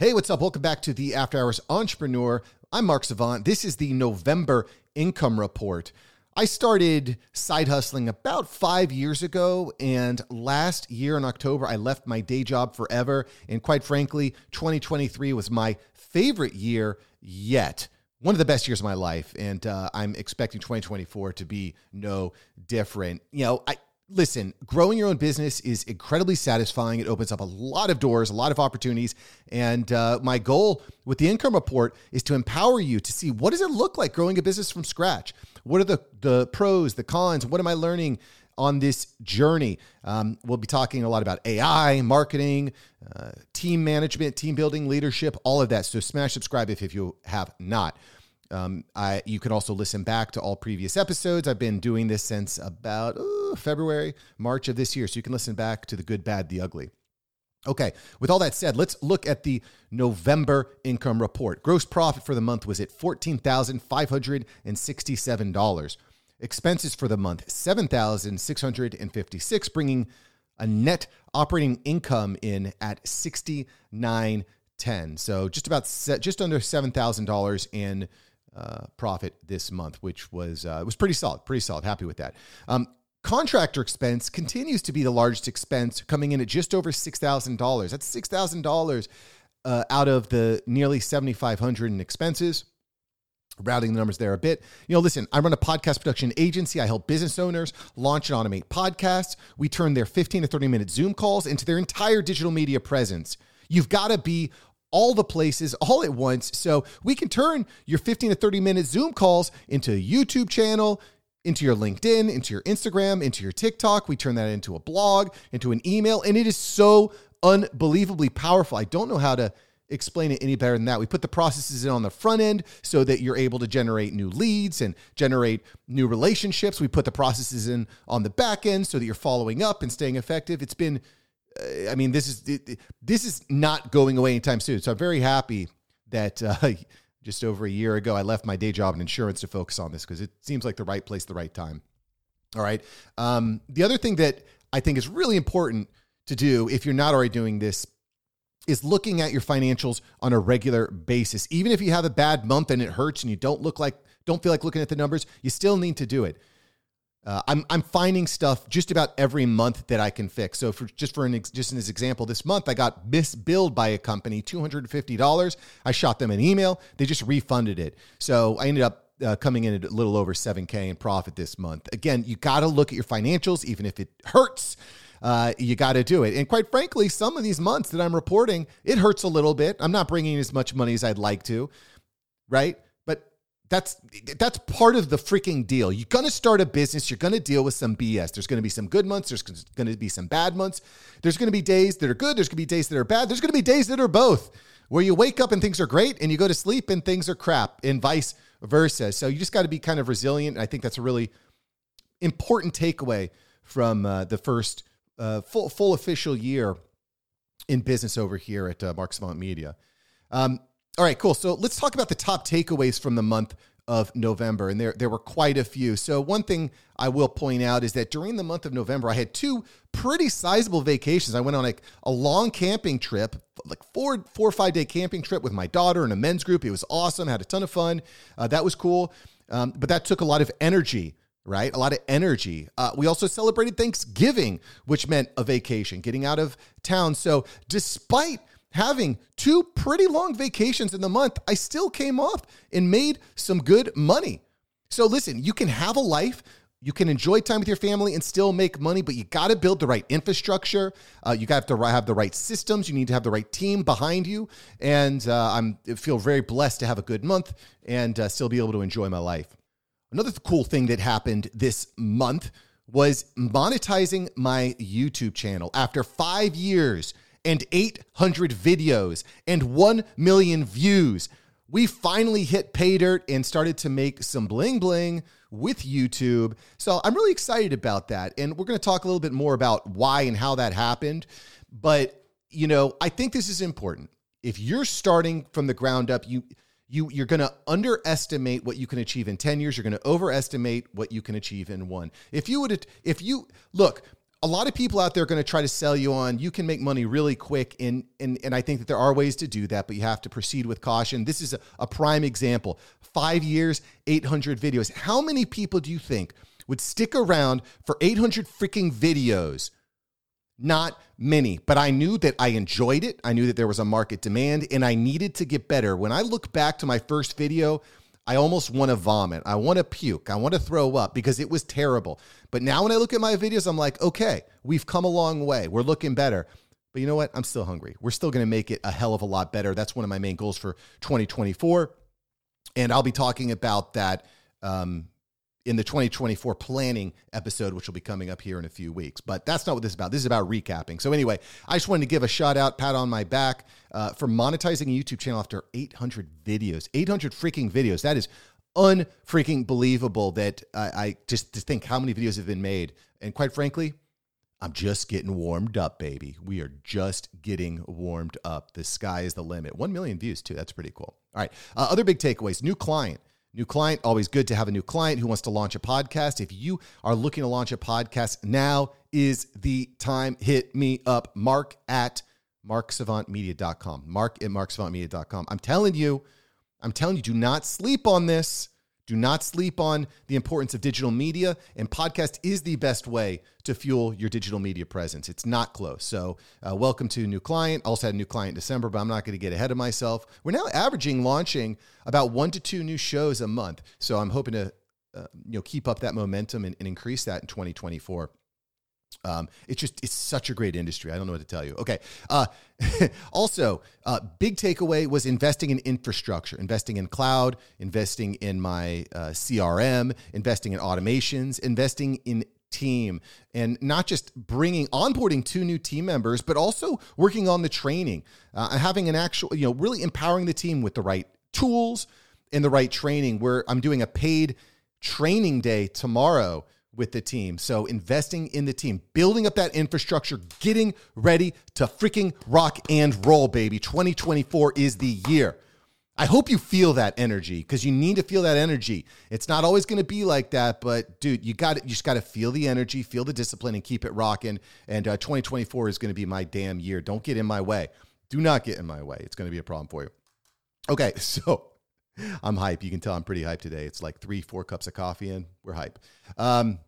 Hey, what's up? Welcome back to the After Hours Entrepreneur. I'm Mark Savant. This is the November income report. I started side hustling about five years ago, and last year in October, I left my day job forever. And quite frankly, 2023 was my favorite year yet. One of the best years of my life, and uh, I'm expecting 2024 to be no different. You know, I listen, growing your own business is incredibly satisfying. It opens up a lot of doors, a lot of opportunities. And uh, my goal with the income report is to empower you to see what does it look like growing a business from scratch? What are the, the pros, the cons? What am I learning on this journey? Um, we'll be talking a lot about AI, marketing, uh, team management, team building, leadership, all of that. So smash subscribe if, if you have not. Um, I you can also listen back to all previous episodes. I've been doing this since about February, March of this year, so you can listen back to the good, bad, the ugly. Okay, with all that said, let's look at the November income report. Gross profit for the month was at $14,567. Expenses for the month, 7,656, bringing a net operating income in at 6910. So just about just under $7,000 in uh, profit this month, which was uh, was pretty solid, pretty solid. Happy with that. Um, contractor expense continues to be the largest expense, coming in at just over six thousand dollars. That's six thousand uh, dollars out of the nearly seventy five hundred in expenses. Rounding the numbers there a bit. You know, listen, I run a podcast production agency. I help business owners launch and automate podcasts. We turn their 15 to 30 minute Zoom calls into their entire digital media presence. You've got to be all the places all at once. So we can turn your 15 to 30 minute Zoom calls into a YouTube channel, into your LinkedIn, into your Instagram, into your TikTok. We turn that into a blog, into an email, and it is so unbelievably powerful. I don't know how to explain it any better than that. We put the processes in on the front end so that you're able to generate new leads and generate new relationships. We put the processes in on the back end so that you're following up and staying effective. It's been I mean, this is this is not going away anytime soon. So I'm very happy that uh, just over a year ago I left my day job in insurance to focus on this because it seems like the right place, the right time. All right. Um, the other thing that I think is really important to do if you're not already doing this is looking at your financials on a regular basis. Even if you have a bad month and it hurts and you don't look like don't feel like looking at the numbers, you still need to do it. Uh, I'm I'm finding stuff just about every month that I can fix. So for just for an ex, just as example, this month I got misbilled by a company two hundred and fifty dollars. I shot them an email. They just refunded it. So I ended up uh, coming in at a little over seven k in profit this month. Again, you got to look at your financials, even if it hurts. Uh, you got to do it. And quite frankly, some of these months that I'm reporting, it hurts a little bit. I'm not bringing as much money as I'd like to, right? That's that's part of the freaking deal. You're going to start a business, you're going to deal with some BS. There's going to be some good months, there's going to be some bad months. There's going to be days that are good, there's going to be days that are bad. There's going to be days that are both. Where you wake up and things are great and you go to sleep and things are crap and vice versa. So you just got to be kind of resilient. I think that's a really important takeaway from uh, the first uh, full full official year in business over here at uh, Mark Media. Um, all right, cool. So let's talk about the top takeaways from the month of November. And there, there were quite a few. So, one thing I will point out is that during the month of November, I had two pretty sizable vacations. I went on like a long camping trip, like four, four or five day camping trip with my daughter and a men's group. It was awesome, had a ton of fun. Uh, that was cool. Um, but that took a lot of energy right? A lot of energy. Uh, we also celebrated Thanksgiving, which meant a vacation, getting out of town. So, despite having two pretty long vacations in the month, I still came off and made some good money. So listen, you can have a life. You can enjoy time with your family and still make money, but you got to build the right infrastructure. Uh, you got to have the right systems. You need to have the right team behind you. And uh, I'm I feel very blessed to have a good month and uh, still be able to enjoy my life. Another cool thing that happened this month was monetizing my YouTube channel after five years and 800 videos and 1 million views. We finally hit pay dirt and started to make some bling bling with YouTube. So I'm really excited about that. And we're going to talk a little bit more about why and how that happened. But, you know, I think this is important. If you're starting from the ground up, you you you're going to underestimate what you can achieve in 10 years you're going to overestimate what you can achieve in one if you would if you look a lot of people out there are going to try to sell you on you can make money really quick and and and I think that there are ways to do that but you have to proceed with caution. This is a, a prime example. Five years 800 videos. How many people do you think would stick around for 800 freaking videos? Not many but I knew that I enjoyed it. I knew that there was a market demand and I needed to get better. When I look back to my first video I almost want to vomit. I want to puke. I want to throw up because it was terrible. But now when I look at my videos, I'm like, okay, we've come a long way. We're looking better. But you know what? I'm still hungry. We're still going to make it a hell of a lot better. That's one of my main goals for 2024. And I'll be talking about that um, in the 2024 planning episode, which will be coming up here in a few weeks. But that's not what this is about. This is about recapping. So, anyway, I just wanted to give a shout out, pat on my back uh, for monetizing a YouTube channel after 800 videos. 800 freaking videos. That is unfreaking believable that I, I just to think how many videos have been made. And quite frankly, I'm just getting warmed up, baby. We are just getting warmed up. The sky is the limit. 1 million views, too. That's pretty cool. All right. Uh, other big takeaways new client. New client, always good to have a new client who wants to launch a podcast. If you are looking to launch a podcast, now is the time. Hit me up, mark at marksavantmedia.com. Mark at marksavantmedia.com. I'm telling you, I'm telling you, do not sleep on this. Do not sleep on the importance of digital media, and podcast is the best way to fuel your digital media presence. It's not close. So, uh, welcome to a new client. Also had a new client in December, but I'm not going to get ahead of myself. We're now averaging launching about one to two new shows a month. So, I'm hoping to uh, you know keep up that momentum and, and increase that in 2024. Um, it's just it's such a great industry. I don't know what to tell you. Okay. Uh, also, uh, big takeaway was investing in infrastructure, investing in cloud, investing in my uh, CRM, investing in automations, investing in team, and not just bringing onboarding two new team members, but also working on the training, uh, having an actual, you know, really empowering the team with the right tools and the right training. Where I'm doing a paid training day tomorrow with the team. So investing in the team, building up that infrastructure, getting ready to freaking rock and roll, baby. 2024 is the year. I hope you feel that energy because you need to feel that energy. It's not always going to be like that, but dude, you got. You just got to feel the energy, feel the discipline, and keep it rocking. And uh, 2024 is going to be my damn year. Don't get in my way. Do not get in my way. It's going to be a problem for you. Okay, so I'm hype. You can tell I'm pretty hype today. It's like three, four cups of coffee in. We're hype. Um,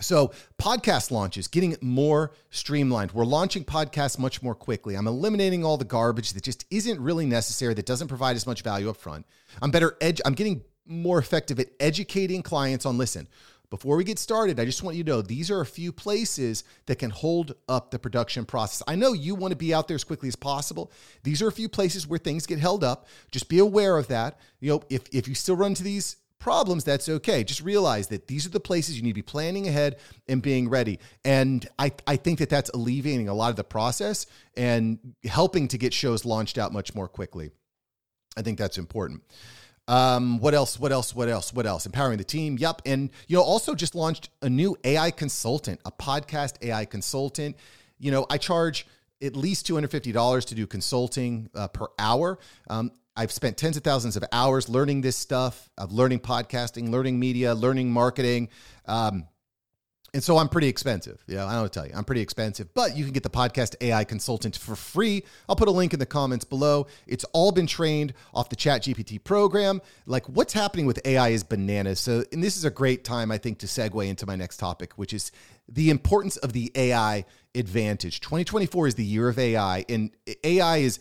so, podcast launches, getting more streamlined. We're launching podcasts much more quickly. I'm eliminating all the garbage that just isn't really necessary, that doesn't provide as much value up front. I'm better edge, I'm getting more effective at educating clients on listen. Before we get started, I just want you to know these are a few places that can hold up the production process. I know you want to be out there as quickly as possible. These are a few places where things get held up. Just be aware of that. You know, if if you still run into these problems, that's okay. Just realize that these are the places you need to be planning ahead and being ready. And I, I think that that's alleviating a lot of the process and helping to get shows launched out much more quickly. I think that's important. Um, what else? What else? What else? What else? Empowering the team. Yep. And, you know, also just launched a new AI consultant, a podcast AI consultant. You know, I charge at least $250 to do consulting uh, per hour. Um, I've spent tens of thousands of hours learning this stuff, of learning podcasting, learning media, learning marketing. Um, and so I'm pretty expensive. Yeah, I don't tell you, I'm pretty expensive, but you can get the podcast AI consultant for free. I'll put a link in the comments below. It's all been trained off the Chat GPT program. Like what's happening with AI is bananas. So, and this is a great time, I think, to segue into my next topic, which is the importance of the AI advantage. 2024 is the year of AI, and AI is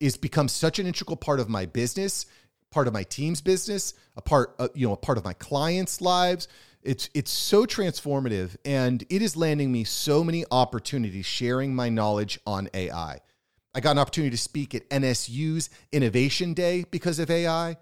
is become such an integral part of my business, part of my team's business, a part, uh, you know, a part of my clients' lives. It's it's so transformative, and it is landing me so many opportunities sharing my knowledge on AI. I got an opportunity to speak at NSU's Innovation Day because of AI.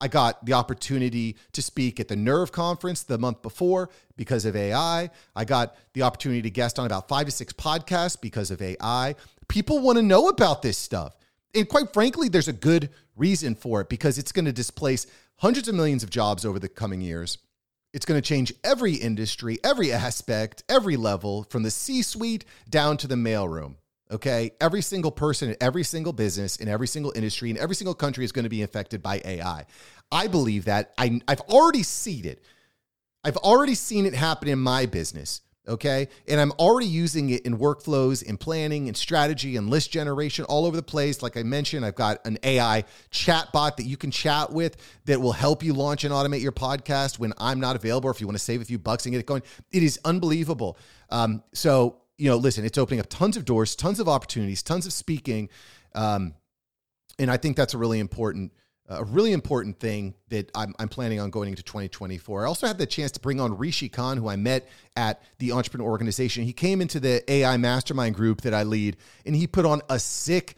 I got the opportunity to speak at the Nerve Conference the month before because of AI. I got the opportunity to guest on about five to six podcasts because of AI. People want to know about this stuff. And quite frankly, there's a good reason for it because it's going to displace hundreds of millions of jobs over the coming years. It's going to change every industry, every aspect, every level, from the C suite down to the mailroom. Okay. Every single person in every single business, in every single industry, in every single country is going to be affected by AI. I believe that. I, I've already seen it. I've already seen it happen in my business. Okay. And I'm already using it in workflows, in planning, and strategy, and list generation all over the place. Like I mentioned, I've got an AI chat bot that you can chat with that will help you launch and automate your podcast when I'm not available, if you want to save a few bucks and get it going. It is unbelievable. Um, so, you know, listen, it's opening up tons of doors, tons of opportunities, tons of speaking. Um, and I think that's a really important a really important thing that I'm, I'm, planning on going into 2024. I also had the chance to bring on Rishi Khan, who I met at the Entrepreneur Organization. He came into the AI Mastermind group that I lead, and he put on a sick,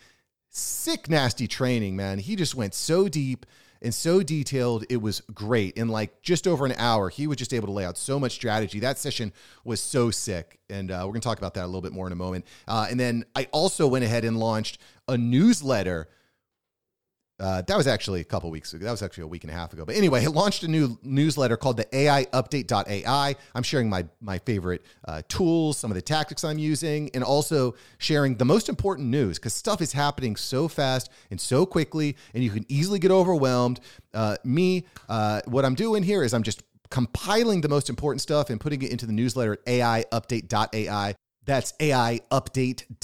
sick, nasty training, man. He just went so deep and so detailed. It was great. In like just over an hour, he was just able to lay out so much strategy. That session was so sick. And uh, we're going to talk about that a little bit more in a moment. Uh, and then I also went ahead and launched a newsletter uh, that was actually a couple weeks ago. That was actually a week and a half ago. But anyway, it launched a new newsletter called the AI Update.ai. I'm sharing my my favorite uh, tools, some of the tactics I'm using, and also sharing the most important news because stuff is happening so fast and so quickly, and you can easily get overwhelmed. Uh, me, uh, what I'm doing here is I'm just compiling the most important stuff and putting it into the newsletter at AIUpdate.ai. That's AIupdate.ai.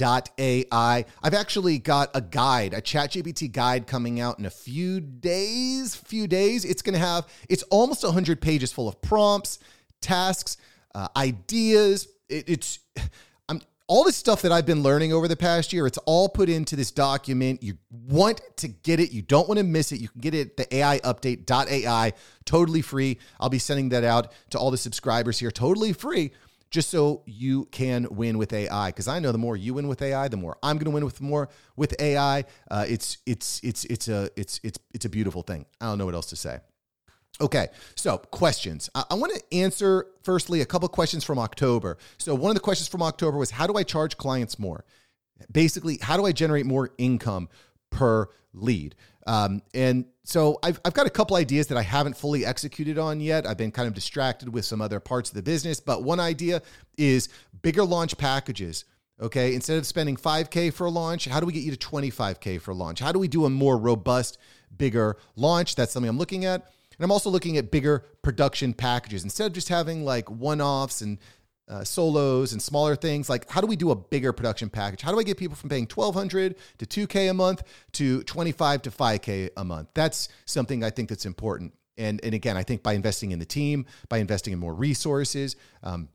I've actually got a guide, a ChatGPT guide coming out in a few days. Few days. It's going to have, it's almost 100 pages full of prompts, tasks, uh, ideas. It, it's, I'm, all this stuff that I've been learning over the past year, it's all put into this document. You want to get it, you don't want to miss it. You can get it at the AIupdate.ai, totally free. I'll be sending that out to all the subscribers here, totally free just so you can win with AI. Because I know the more you win with AI, the more I'm going to win with more with AI. Uh, it's it's it's it's a it's it's it's a beautiful thing. I don't know what else to say. Okay, so questions. I, I want to answer firstly a couple questions from October. So one of the questions from October was, how do I charge clients more? Basically, how do I generate more income per lead? Um, and so I've, I've got a couple ideas that I haven't fully executed on yet. I've been kind of distracted with some other parts of the business. But one idea is bigger launch packages. Okay. Instead of spending 5K for a launch, how do we get you to 25K for a launch? How do we do a more robust, bigger launch? That's something I'm looking at. And I'm also looking at bigger production packages. Instead of just having like one offs and uh, solos and smaller things like how do we do a bigger production package how do i get people from paying 1200 to 2k a month to 25 to 5k a month that's something i think that's important and and again i think by investing in the team by investing in more resources um,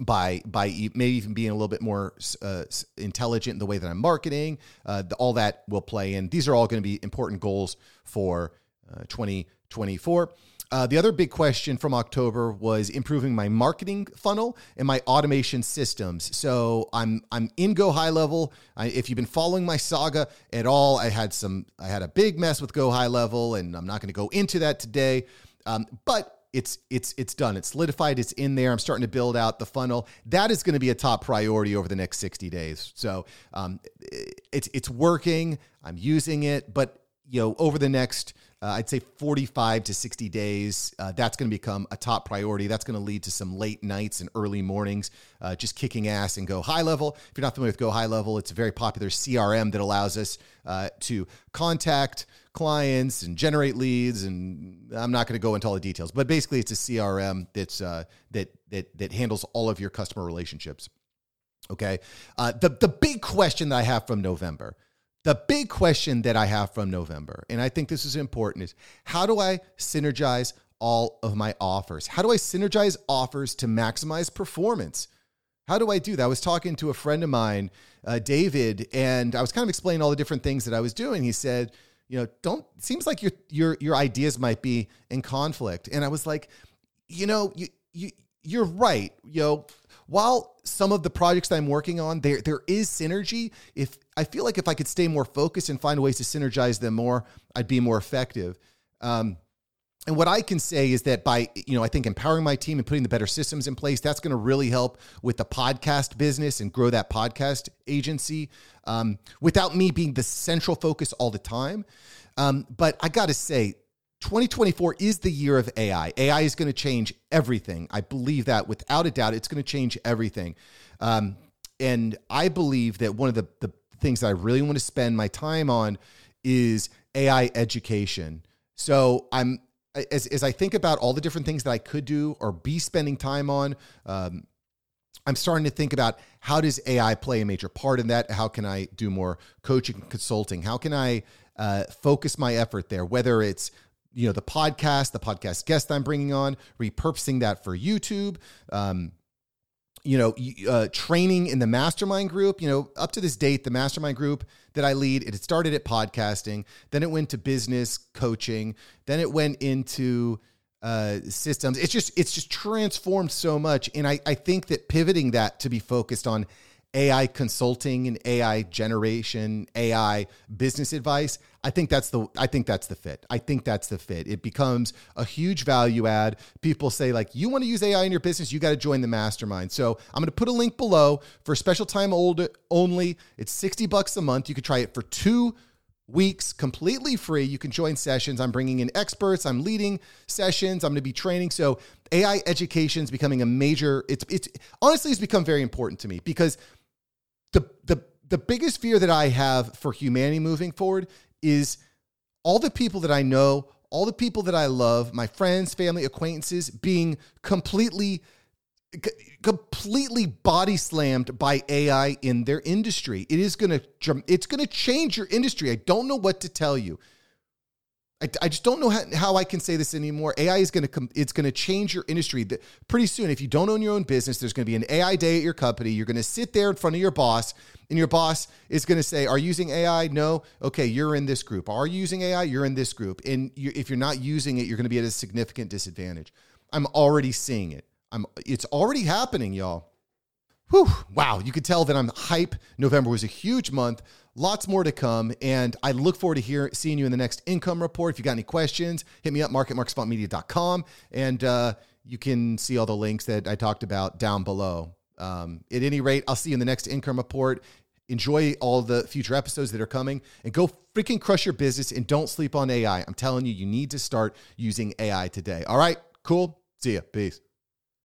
by by maybe even being a little bit more uh, intelligent in the way that I'm marketing, uh, the, all that will play in. These are all going to be important goals for uh, 2024. Uh, the other big question from October was improving my marketing funnel and my automation systems. So I'm I'm in Go High Level. I, if you've been following my saga at all, I had some I had a big mess with Go High Level, and I'm not going to go into that today. Um, but it's it's it's done. It's solidified. It's in there. I'm starting to build out the funnel. That is going to be a top priority over the next 60 days. So um, it's it's working. I'm using it, but you know over the next uh, I'd say 45 to 60 days. Uh, that's going to become a top priority. That's going to lead to some late nights and early mornings, uh, just kicking ass and go high level. If you're not familiar with Go High Level, it's a very popular CRM that allows us uh, to contact clients and generate leads. And I'm not going to go into all the details, but basically, it's a CRM that's uh, that that that handles all of your customer relationships. Okay. Uh, the the big question that I have from November the big question that I have from November, and I think this is important, is how do I synergize all of my offers? How do I synergize offers to maximize performance? How do I do that? I was talking to a friend of mine, uh, David, and I was kind of explaining all the different things that I was doing. He said, "You know, don't. Seems like your your your ideas might be in conflict." And I was like, "You know, you you you're right. You know, while some of the projects that I'm working on, there there is synergy. If I feel like if I could stay more focused and find ways to synergize them more, I'd be more effective. Um, and what I can say is that by, you know, I think empowering my team and putting the better systems in place, that's going to really help with the podcast business and grow that podcast agency um, without me being the central focus all the time. Um, but I got to say, 2024 is the year of AI. AI is going to change everything. I believe that without a doubt, it's going to change everything. Um, and I believe that one of the, the things that I really want to spend my time on is AI education. So I'm as, as I think about all the different things that I could do or be spending time on, um, I'm starting to think about how does AI play a major part in that? How can I do more coaching and consulting? How can I uh, focus my effort there? Whether it's you know the podcast, the podcast guest I'm bringing on, repurposing that for YouTube. Um, you know, uh, training in the mastermind group. You know, up to this date, the mastermind group that I lead, it started at podcasting, then it went to business coaching, then it went into uh, systems. It's just it's just transformed so much, and I I think that pivoting that to be focused on AI consulting and AI generation, AI business advice, I think that's the I think that's the fit. I think that's the fit. It becomes a huge value add. People say like, "You want to use AI in your business, you got to join the mastermind." So, I'm going to put a link below for special time old only. It's 60 bucks a month. You could try it for 2 weeks completely free. You can join sessions. I'm bringing in experts. I'm leading sessions. I'm going to be training. So AI education is becoming a major. It's it's honestly it's become very important to me because the the the biggest fear that I have for humanity moving forward is all the people that I know, all the people that I love, my friends, family, acquaintances being completely completely body slammed by AI in their industry. It is going to it's going to change your industry. I don't know what to tell you. I, I just don't know how, how I can say this anymore. AI is going to come, it's going to change your industry. Pretty soon, if you don't own your own business, there's going to be an AI day at your company. You're going to sit there in front of your boss, and your boss is going to say, Are you using AI? No. Okay, you're in this group. Are you using AI? You're in this group. And you, if you're not using it, you're going to be at a significant disadvantage. I'm already seeing it. I'm, it's already happening, y'all. Whew, wow, you could tell that I'm hype. November was a huge month. Lots more to come. And I look forward to hear, seeing you in the next income report. If you got any questions, hit me up, mark at marksavantmedia.com. And uh, you can see all the links that I talked about down below. Um, at any rate, I'll see you in the next income report. Enjoy all the future episodes that are coming and go freaking crush your business and don't sleep on AI. I'm telling you, you need to start using AI today. All right, cool. See ya. Peace.